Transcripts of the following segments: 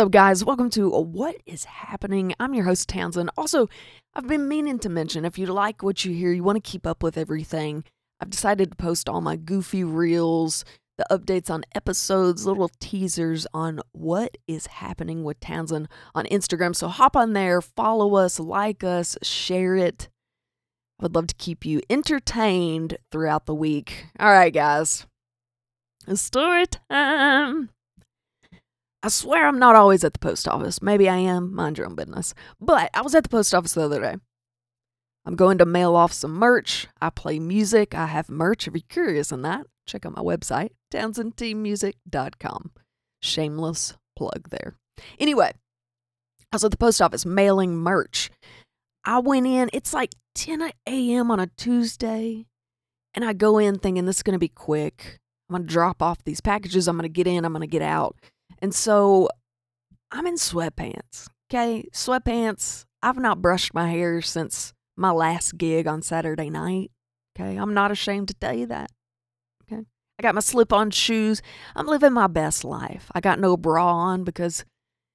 up, guys? Welcome to What is Happening. I'm your host, Townsend. Also, I've been meaning to mention if you like what you hear, you want to keep up with everything, I've decided to post all my goofy reels, the updates on episodes, little teasers on what is happening with Townsend on Instagram. So hop on there, follow us, like us, share it. I would love to keep you entertained throughout the week. All right, guys. Story time. I swear I'm not always at the post office. Maybe I am. Mind your own business. But I was at the post office the other day. I'm going to mail off some merch. I play music. I have merch. If you're curious on that, check out my website, townsendtmusic.com. Shameless plug there. Anyway, I was at the post office mailing merch. I went in, it's like 10 a.m. on a Tuesday, and I go in thinking this is going to be quick. I'm going to drop off these packages. I'm going to get in, I'm going to get out. And so I'm in sweatpants. Okay. Sweatpants. I've not brushed my hair since my last gig on Saturday night. Okay. I'm not ashamed to tell you that. Okay. I got my slip on shoes. I'm living my best life. I got no bra on because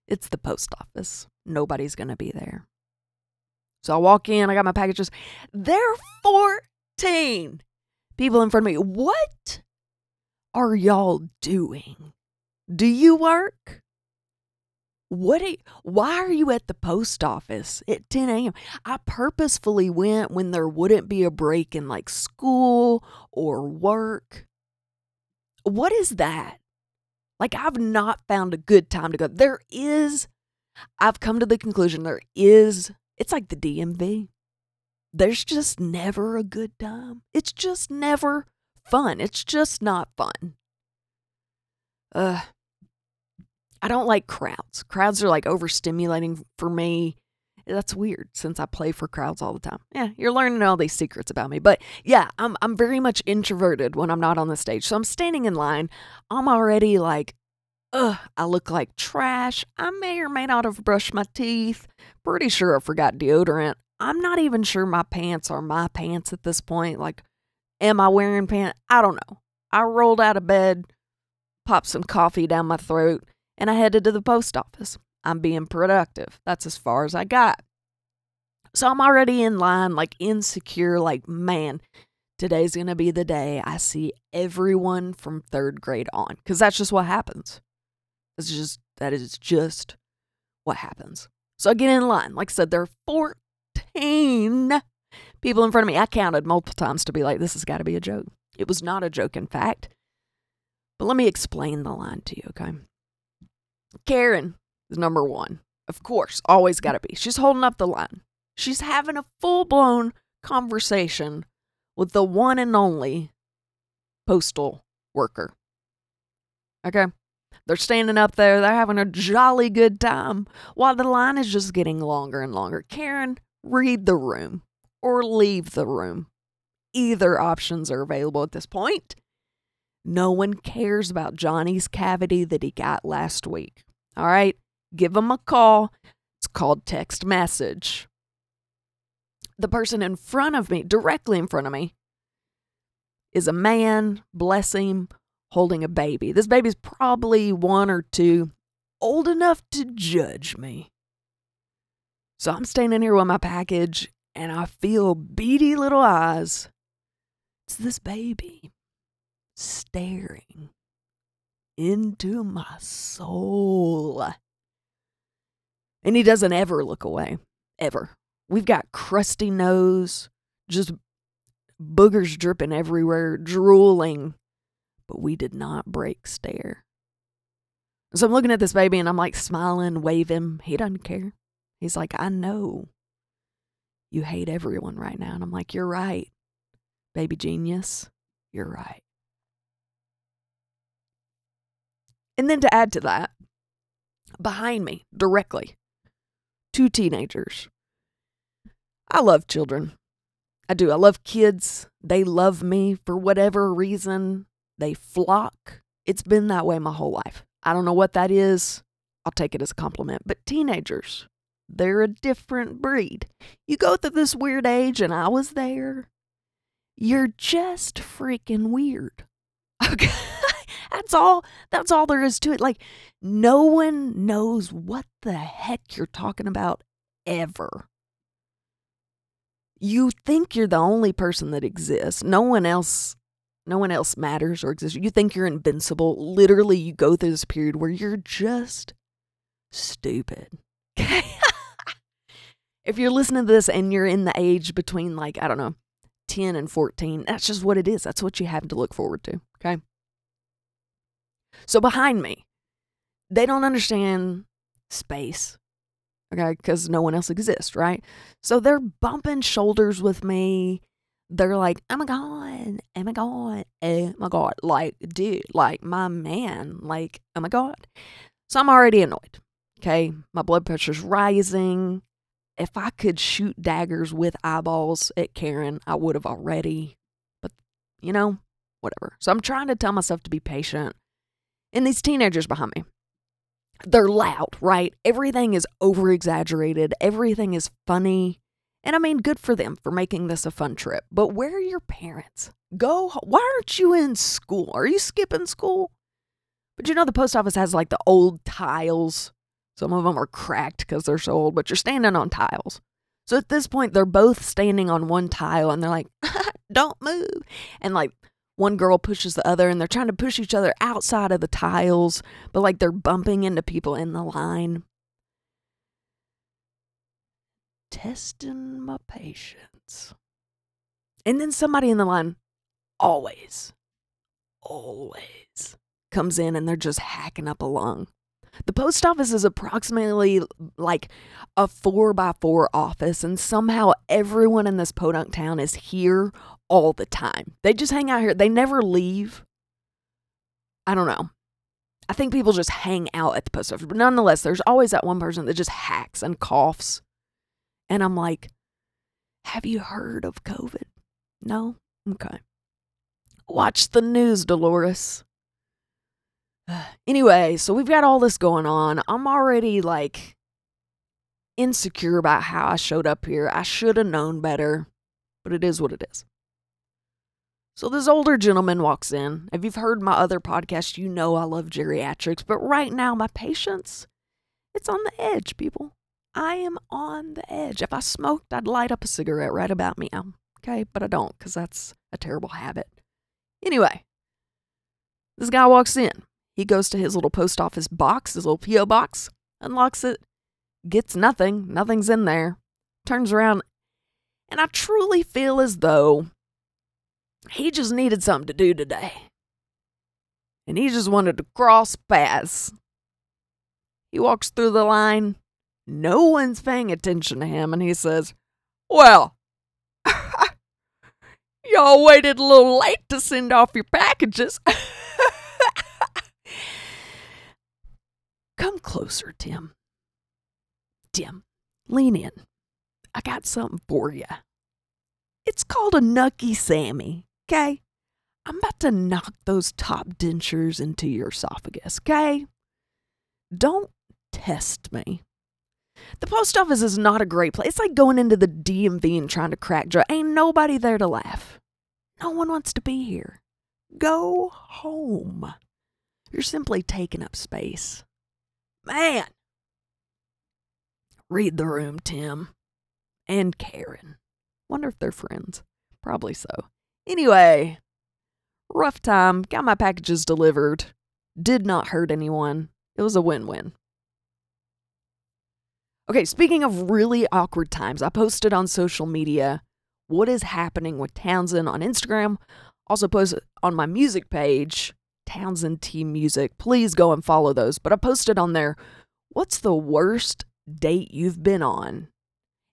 it's the post office. Nobody's going to be there. So I walk in, I got my packages. There are 14 people in front of me. What are y'all doing? Do you work? What you, why are you at the post office at 10 a.m.? I purposefully went when there wouldn't be a break in like school or work. What is that? Like, I've not found a good time to go. There is, I've come to the conclusion there is, it's like the DMV. There's just never a good time. It's just never fun. It's just not fun. Uh, I don't like crowds. Crowds are like overstimulating for me. That's weird since I play for crowds all the time. Yeah, you're learning all these secrets about me. But yeah, I'm I'm very much introverted when I'm not on the stage. So I'm standing in line. I'm already like, ugh, I look like trash. I may or may not have brushed my teeth. Pretty sure I forgot deodorant. I'm not even sure my pants are my pants at this point. Like, am I wearing pants? I don't know. I rolled out of bed, popped some coffee down my throat, and I headed to the post office. I'm being productive. That's as far as I got. So I'm already in line, like insecure, like, man, today's going to be the day I see everyone from third grade on. Because that's just what happens. It's just, that is just what happens. So I get in line. Like I said, there are 14 people in front of me. I counted multiple times to be like, this has got to be a joke. It was not a joke, in fact. But let me explain the line to you, okay? Karen is number one. Of course, always got to be. She's holding up the line. She's having a full blown conversation with the one and only postal worker. Okay? They're standing up there, they're having a jolly good time while the line is just getting longer and longer. Karen, read the room or leave the room. Either options are available at this point. No one cares about Johnny's cavity that he got last week. All right, give him a call. It's called text message. The person in front of me, directly in front of me, is a man, bless him, holding a baby. This baby's probably one or two, old enough to judge me. So I'm standing here with my package and I feel beady little eyes. It's this baby staring into my soul. And he doesn't ever look away, ever. We've got crusty nose, just boogers dripping everywhere, drooling, but we did not break stare. So I'm looking at this baby and I'm like smiling, waving. He doesn't care. He's like, I know you hate everyone right now. And I'm like, You're right, baby genius. You're right. And then to add to that, behind me, directly, two teenagers. I love children. I do. I love kids. They love me for whatever reason. They flock. It's been that way my whole life. I don't know what that is. I'll take it as a compliment. But teenagers, they're a different breed. You go through this weird age, and I was there. You're just freaking weird. Okay. That's all that's all there is to it. Like no one knows what the heck you're talking about ever. You think you're the only person that exists. No one else no one else matters or exists. You think you're invincible. Literally, you go through this period where you're just stupid. Okay? if you're listening to this and you're in the age between, like, I don't know, 10 and 14, that's just what it is. That's what you have to look forward to. Okay? So behind me, they don't understand space. Okay? Because no one else exists, right? So they're bumping shoulders with me they're like, oh my God, oh my God, oh my God. Like, dude, like my man, like, oh my God. So I'm already annoyed. Okay. My blood pressure's rising. If I could shoot daggers with eyeballs at Karen, I would have already. But, you know, whatever. So I'm trying to tell myself to be patient. And these teenagers behind me, they're loud, right? Everything is over exaggerated, everything is funny. And I mean, good for them for making this a fun trip. But where are your parents? Go. Why aren't you in school? Are you skipping school? But you know, the post office has like the old tiles. Some of them are cracked because they're so old, but you're standing on tiles. So at this point, they're both standing on one tile and they're like, don't move. And like one girl pushes the other and they're trying to push each other outside of the tiles, but like they're bumping into people in the line testing my patience. And then somebody in the line always, always comes in and they're just hacking up a lung. The post office is approximately like a four by four office, and somehow everyone in this podunk town is here all the time. They just hang out here, they never leave. I don't know. I think people just hang out at the post office, but nonetheless, there's always that one person that just hacks and coughs and I'm like, Have you heard of COVID? No? Okay. Watch the news, Dolores. Anyway, so we've got all this going on. I'm already like insecure about how I showed up here. I should have known better, but it is what it is. So this older gentleman walks in. If you've heard my other podcast, you know I love geriatrics, but right now my patience, it's on the edge, people. I am on the edge. If I smoked, I'd light up a cigarette right about now. Okay, but I don't because that's a terrible habit. Anyway, this guy walks in. He goes to his little post office box, his little P.O. box, unlocks it, gets nothing. Nothing's in there. Turns around, and I truly feel as though he just needed something to do today. And he just wanted to cross paths. He walks through the line, no one's paying attention to him, and he says, Well, y'all waited a little late to send off your packages. Come closer, Tim. Tim, lean in. I got something for you. It's called a Nucky Sammy, okay? I'm about to knock those top dentures into your esophagus, okay? Don't test me. The post office is not a great place. It's like going into the DMV and trying to crack joke. Ain't nobody there to laugh. No one wants to be here. Go home. You're simply taking up space. Man. Read the room, Tim. And Karen. Wonder if they're friends. Probably so. Anyway, rough time. Got my packages delivered. Did not hurt anyone. It was a win win. Okay, speaking of really awkward times, I posted on social media what is happening with Townsend on Instagram. Also posted on my music page, Townsend T Music. Please go and follow those. But I posted on there, what's the worst date you've been on?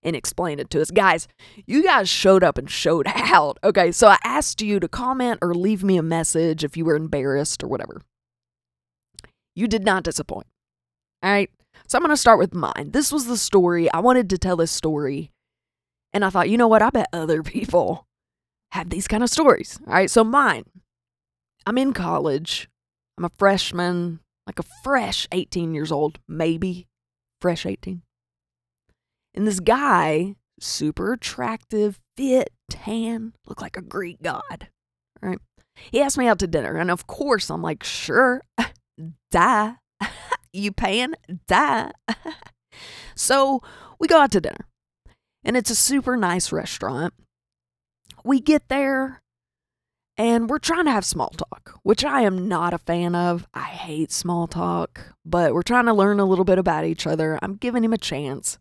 And explain it to us. Guys, you guys showed up and showed out. Okay, so I asked you to comment or leave me a message if you were embarrassed or whatever. You did not disappoint. All right. So I'm going to start with mine. This was the story. I wanted to tell this story. And I thought, you know what? I bet other people have these kind of stories. All right. So mine, I'm in college. I'm a freshman, like a fresh 18 years old, maybe fresh 18. And this guy, super attractive, fit, tan, looked like a Greek god. right? He asked me out to dinner, and of course, I'm like, sure, duh. you paying? Duh. so we go out to dinner, and it's a super nice restaurant. We get there, and we're trying to have small talk, which I am not a fan of. I hate small talk, but we're trying to learn a little bit about each other. I'm giving him a chance.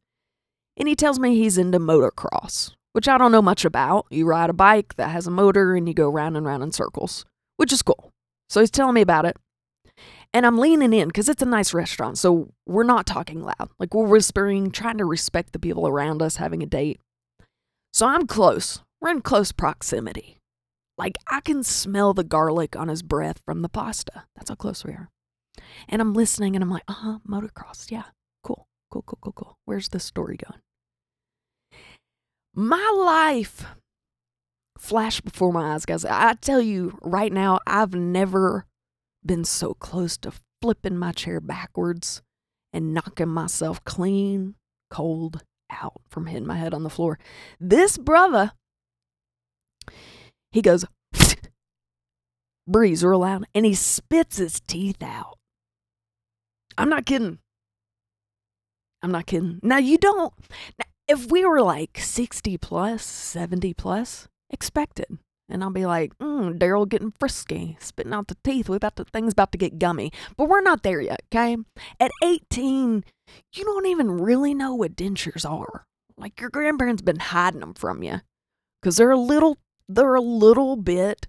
And he tells me he's into motocross, which I don't know much about. You ride a bike that has a motor and you go round and round in circles, which is cool. So he's telling me about it. And I'm leaning in because it's a nice restaurant. So we're not talking loud. Like we're whispering, trying to respect the people around us having a date. So I'm close. We're in close proximity. Like I can smell the garlic on his breath from the pasta. That's how close we are. And I'm listening and I'm like, uh huh, motocross. Yeah, cool, cool, cool, cool. Where's this story going? My life flashed before my eyes, guys. I tell you right now, I've never been so close to flipping my chair backwards and knocking myself clean, cold out from hitting my head on the floor. This brother he goes, breathes real loud, and he spits his teeth out. I'm not kidding. I'm not kidding. Now, you don't, now, if we were like 60 plus, 70 plus, expected. And I'll be like, mm, Daryl getting frisky, spitting out the teeth. We about to, things about to get gummy. But we're not there yet, okay? At 18, you don't even really know what dentures are. Like your grandparents been hiding them from you because they're a little they're a little bit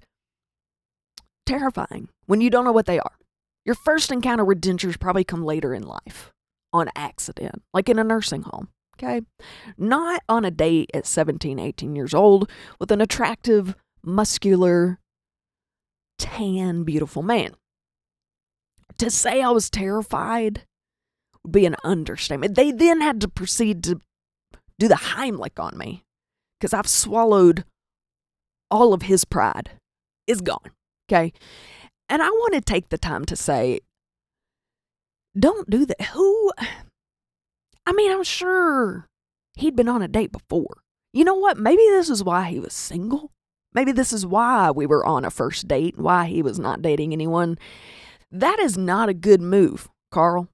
terrifying when you don't know what they are. Your first encounter with dentures probably come later in life on accident, like in a nursing home. Okay. Not on a date at 17, 18 years old with an attractive, muscular, tan, beautiful man. To say I was terrified would be an understatement. They then had to proceed to do the Heimlich on me because I've swallowed all of his pride is gone. Okay. And I want to take the time to say, don't do that. Who, I mean, I'm sure he'd been on a date before. You know what? Maybe this is why he was single. Maybe this is why we were on a first date, why he was not dating anyone. That is not a good move, Carl.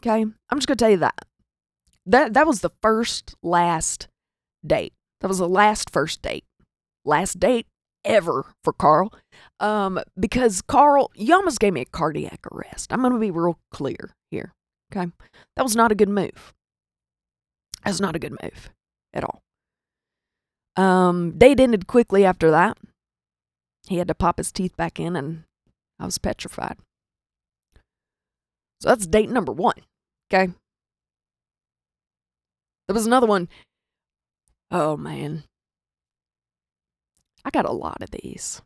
Okay? I'm just going to tell you that. That that was the first last date. That was the last first date last date ever for Carl. Um, because Carl, you almost gave me a cardiac arrest. I'm going to be real clear here. Okay. That was not a good move. That's not a good move at all. Um, date ended quickly after that. He had to pop his teeth back in, and I was petrified. So that's date number one. Okay. There was another one. Oh, man. I got a lot of these.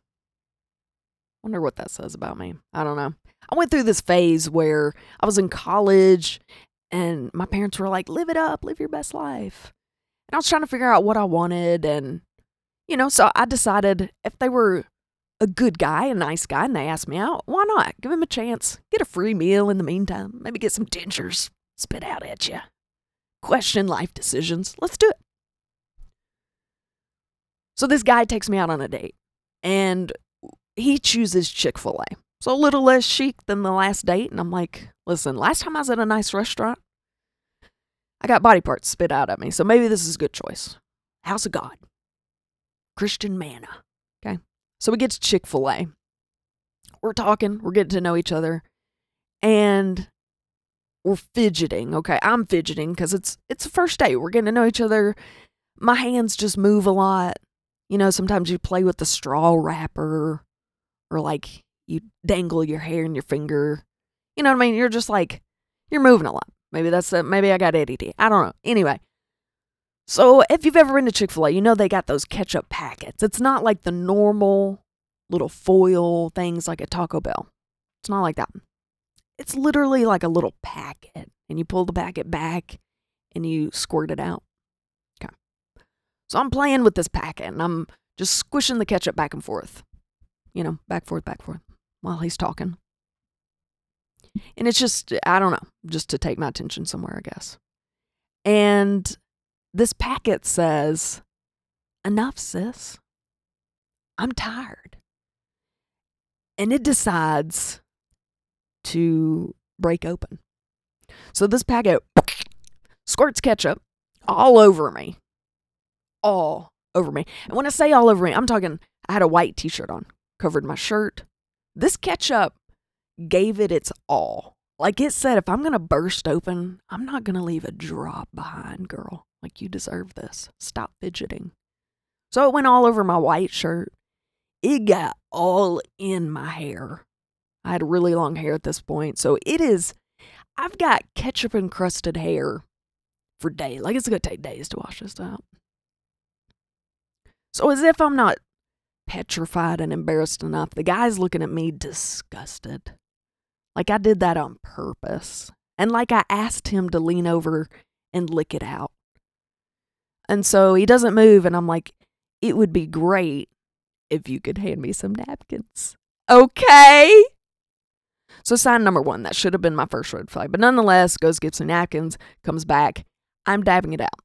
Wonder what that says about me. I don't know. I went through this phase where I was in college and my parents were like, live it up, live your best life. And I was trying to figure out what I wanted. And, you know, so I decided if they were a good guy, a nice guy, and they asked me out, why not? Give him a chance. Get a free meal in the meantime. Maybe get some dentures spit out at you. Question life decisions. Let's do it. So this guy takes me out on a date and he chooses Chick fil A. So a little less chic than the last date. And I'm like, listen, last time I was at a nice restaurant, I got body parts spit out at me. So maybe this is a good choice. House of God, Christian manna. Okay. So we get to Chick fil A. We're talking, we're getting to know each other, and we're fidgeting. Okay. I'm fidgeting because it's it's the first date. We're getting to know each other. My hands just move a lot. You know, sometimes you play with the straw wrapper or like you dangle your hair in your finger. You know what I mean? You're just like, you're moving a lot. Maybe that's it. Maybe I got ADD. I don't know. Anyway, so if you've ever been to Chick fil A, you know they got those ketchup packets. It's not like the normal little foil things like a Taco Bell. It's not like that. It's literally like a little packet, and you pull the packet back and you squirt it out. So I'm playing with this packet and I'm just squishing the ketchup back and forth. You know, back forth, back forth while he's talking. And it's just, I don't know, just to take my attention somewhere, I guess. And this packet says, Enough, sis. I'm tired. and it decides to break open. So this packet squirts ketchup all over me. All over me. And when I say all over me, I'm talking I had a white t shirt on, covered my shirt. This ketchup gave it its all. Like it said, if I'm going to burst open, I'm not going to leave a drop behind, girl. Like you deserve this. Stop fidgeting. So it went all over my white shirt. It got all in my hair. I had really long hair at this point. So it is, I've got ketchup encrusted hair for days. Like it's going to take days to wash this out. So as if I'm not petrified and embarrassed enough, the guy's looking at me disgusted. Like I did that on purpose. And like I asked him to lean over and lick it out. And so he doesn't move, and I'm like, it would be great if you could hand me some napkins. Okay. So, sign number one, that should have been my first red flag. But nonetheless, goes get some napkins, comes back. I'm dabbing it out.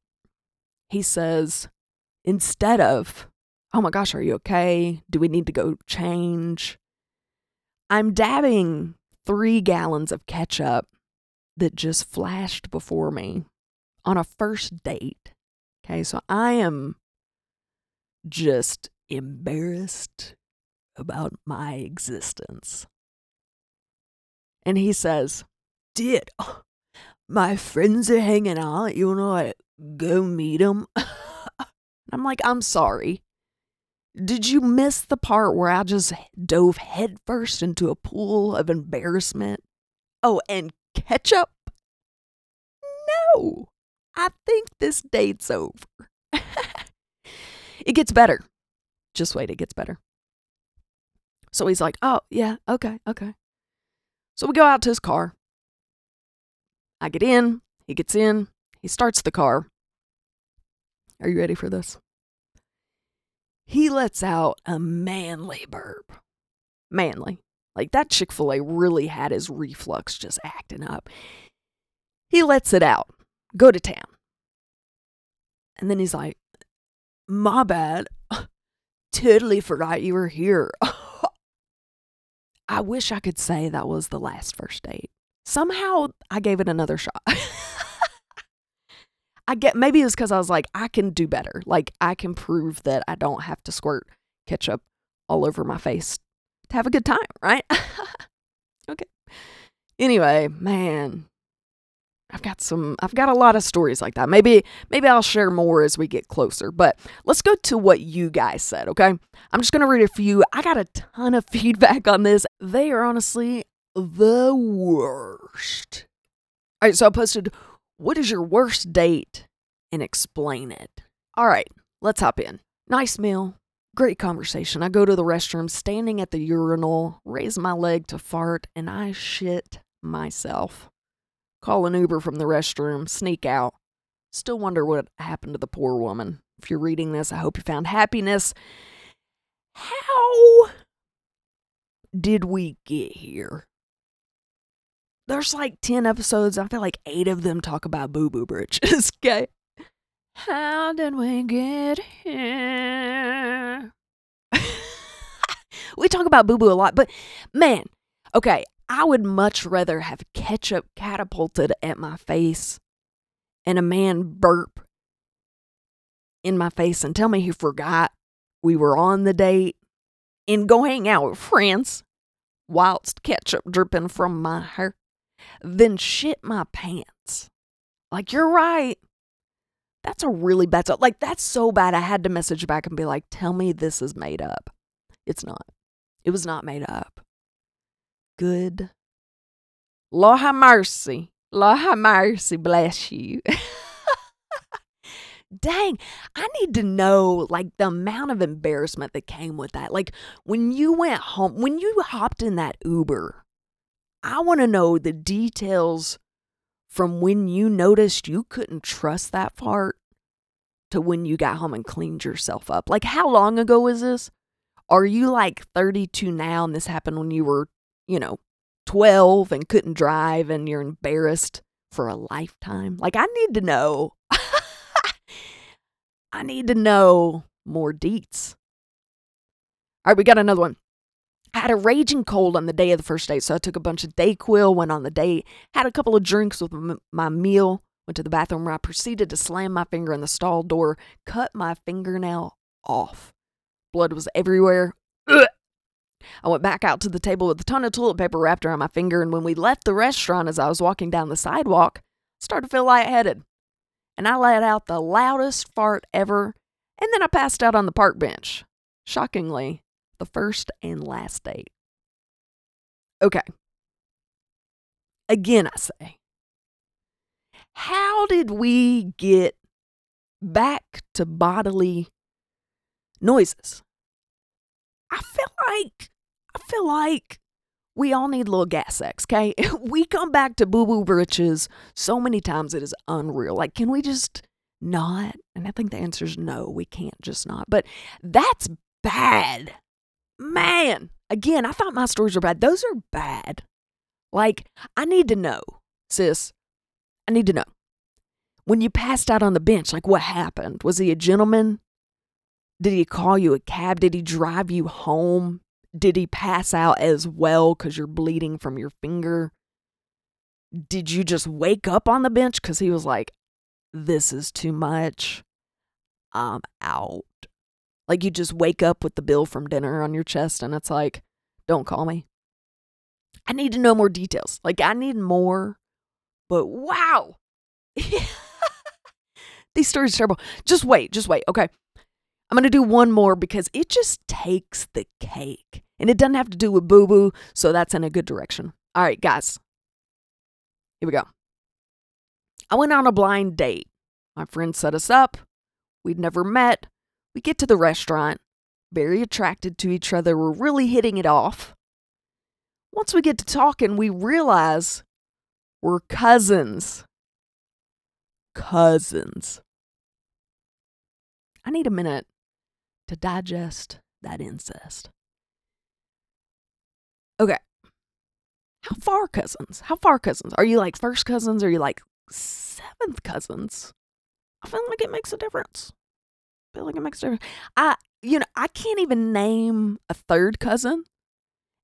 He says, instead of, oh my gosh, are you okay? Do we need to go change? I'm dabbing three gallons of ketchup that just flashed before me on a first date. Okay, so I am just embarrassed about my existence. And he says, Did my friends are hanging out? You want to go meet them? I'm like, I'm sorry. Did you miss the part where I just dove headfirst into a pool of embarrassment? Oh, and ketchup? No, I think this date's over. it gets better. Just wait, it gets better. So he's like, oh, yeah, okay, okay. So we go out to his car. I get in, he gets in, he starts the car. Are you ready for this? he lets out a manly burp. Manly. Like that Chick fil A really had his reflux just acting up. He lets it out. Go to town. And then he's like, My bad. totally forgot you were here. I wish I could say that was the last first date. Somehow I gave it another shot. I get maybe it's because I was like, I can do better. Like I can prove that I don't have to squirt ketchup all over my face to have a good time, right? okay. Anyway, man, I've got some I've got a lot of stories like that. Maybe maybe I'll share more as we get closer. But let's go to what you guys said, okay? I'm just going to read a few. I got a ton of feedback on this. They are honestly the worst. All right, so I posted what is your worst date and explain it? All right, let's hop in. Nice meal, great conversation. I go to the restroom, standing at the urinal, raise my leg to fart, and I shit myself. Call an Uber from the restroom, sneak out. Still wonder what happened to the poor woman. If you're reading this, I hope you found happiness. How did we get here? There's like 10 episodes. I feel like eight of them talk about boo boo bridges. Okay. How did we get here? we talk about boo boo a lot, but man, okay, I would much rather have ketchup catapulted at my face and a man burp in my face and tell me he forgot we were on the date and go hang out with friends whilst ketchup dripping from my hair then shit my pants. Like, you're right. That's a really bad stuff. Like, that's so bad. I had to message back and be like, tell me this is made up. It's not. It was not made up. Good. Lord have mercy. Lord have mercy. Bless you. Dang, I need to know like the amount of embarrassment that came with that. Like when you went home, when you hopped in that Uber I want to know the details from when you noticed you couldn't trust that fart to when you got home and cleaned yourself up. Like, how long ago was this? Are you like 32 now and this happened when you were, you know, 12 and couldn't drive and you're embarrassed for a lifetime? Like, I need to know. I need to know more deets. All right, we got another one. I had a raging cold on the day of the first date, so I took a bunch of Dayquil, went on the date, had a couple of drinks with my meal, went to the bathroom where I proceeded to slam my finger in the stall door, cut my fingernail off. Blood was everywhere. Ugh. I went back out to the table with a ton of toilet paper wrapped around my finger, and when we left the restaurant as I was walking down the sidewalk, I started to feel lightheaded. And I let out the loudest fart ever, and then I passed out on the park bench. Shockingly, the first and last date. Okay. Again, I say, how did we get back to bodily noises? I feel like I feel like we all need a little Gas-X, okay? we come back to boo boo britches so many times it is unreal. Like, can we just not? And I think the answer is no, we can't just not. But that's bad. Man, again, I thought my stories were bad. Those are bad. Like, I need to know, sis. I need to know. When you passed out on the bench, like what happened? Was he a gentleman? Did he call you a cab? Did he drive you home? Did he pass out as well because you're bleeding from your finger? Did you just wake up on the bench because he was like, this is too much? I'm out. Like you just wake up with the bill from dinner on your chest and it's like, don't call me. I need to know more details. Like I need more. But wow. These stories are terrible. Just wait, just wait. Okay. I'm going to do one more because it just takes the cake. And it doesn't have to do with boo boo, so that's in a good direction. All right, guys. Here we go. I went on a blind date. My friend set us up. We'd never met. We get to the restaurant, very attracted to each other. We're really hitting it off. Once we get to talking, we realize we're cousins. Cousins. I need a minute to digest that incest. Okay. How far cousins? How far cousins? Are you like first cousins? Are you like seventh cousins? I feel like it makes a difference. Feel like a difference. I, you know, I can't even name a third cousin.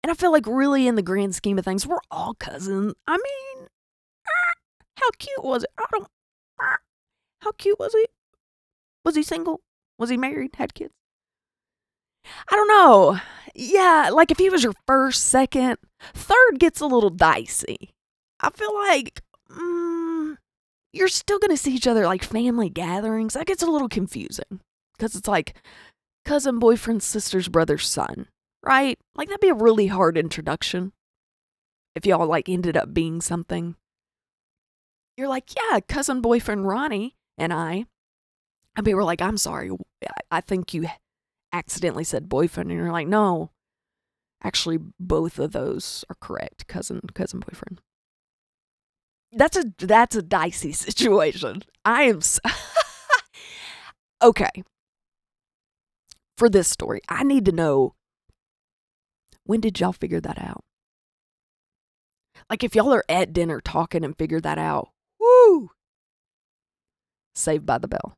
And I feel like really in the grand scheme of things, we're all cousins. I mean, ah, how cute was it? I don't, ah, how cute was he? Was he single? Was he married? Had kids? I don't know. Yeah, like if he was your first, second, third gets a little dicey. I feel like mm, you're still going to see each other like family gatherings. That gets a little confusing because it's like cousin, boyfriend, sister's brother's son, right? Like that'd be a really hard introduction if y'all like ended up being something. You're like, yeah, cousin, boyfriend Ronnie and I. And people were like, I'm sorry. I think you accidentally said boyfriend. And you're like, no, actually, both of those are correct. Cousin, cousin, boyfriend. That's a that's a dicey situation. I am so okay. For this story, I need to know when did y'all figure that out? Like if y'all are at dinner talking and figure that out, woo! Saved by the bell.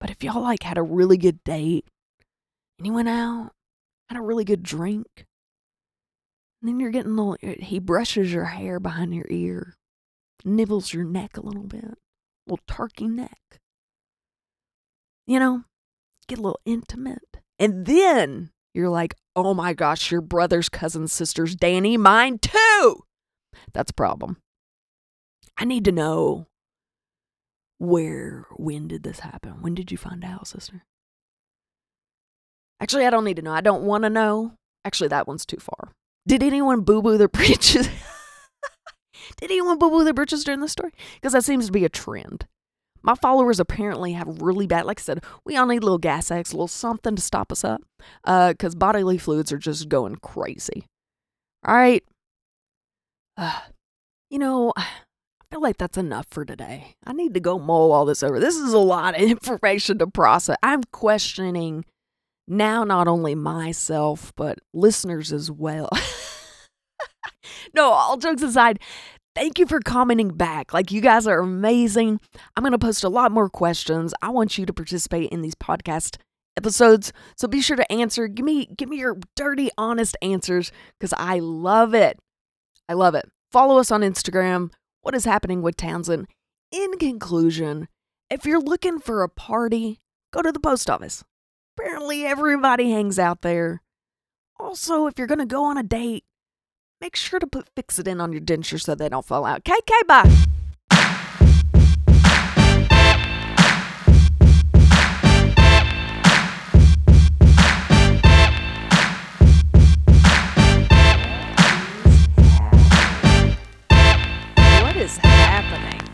But if y'all like had a really good date and you went out, had a really good drink, and then you're getting a little, eh, he brushes your hair behind your ear, nibbles your neck a little bit, little turkey neck. You know, get a little intimate. And then you're like, oh my gosh, your brother's cousins, sister's Danny, mine too. That's a problem. I need to know where, when did this happen? When did you find out, sister? Actually, I don't need to know. I don't want to know. Actually, that one's too far. Did anyone boo boo their britches? did anyone boo boo their britches during this story? Because that seems to be a trend. My followers apparently have really bad, like I said, we all need a little Gas-X, a little something to stop us up. Because uh, bodily fluids are just going crazy. All right. Uh, you know, I feel like that's enough for today. I need to go mull all this over. This is a lot of information to process. I'm questioning now not only myself, but listeners as well. no, all jokes aside, thank you for commenting back. Like, you guys are amazing. I'm going to post a lot more questions. I want you to participate in these podcast episodes. So be sure to answer. Give me give me your dirty, honest answers because I love it. I love it. Follow us on Instagram. What is happening with Townsend? In conclusion, if you're looking for a party, go to the post office. Apparently, everybody hangs out there. Also, if you're going to go on a date, make sure to put Fixodent on your dentures so they don't fall out. KK, bye.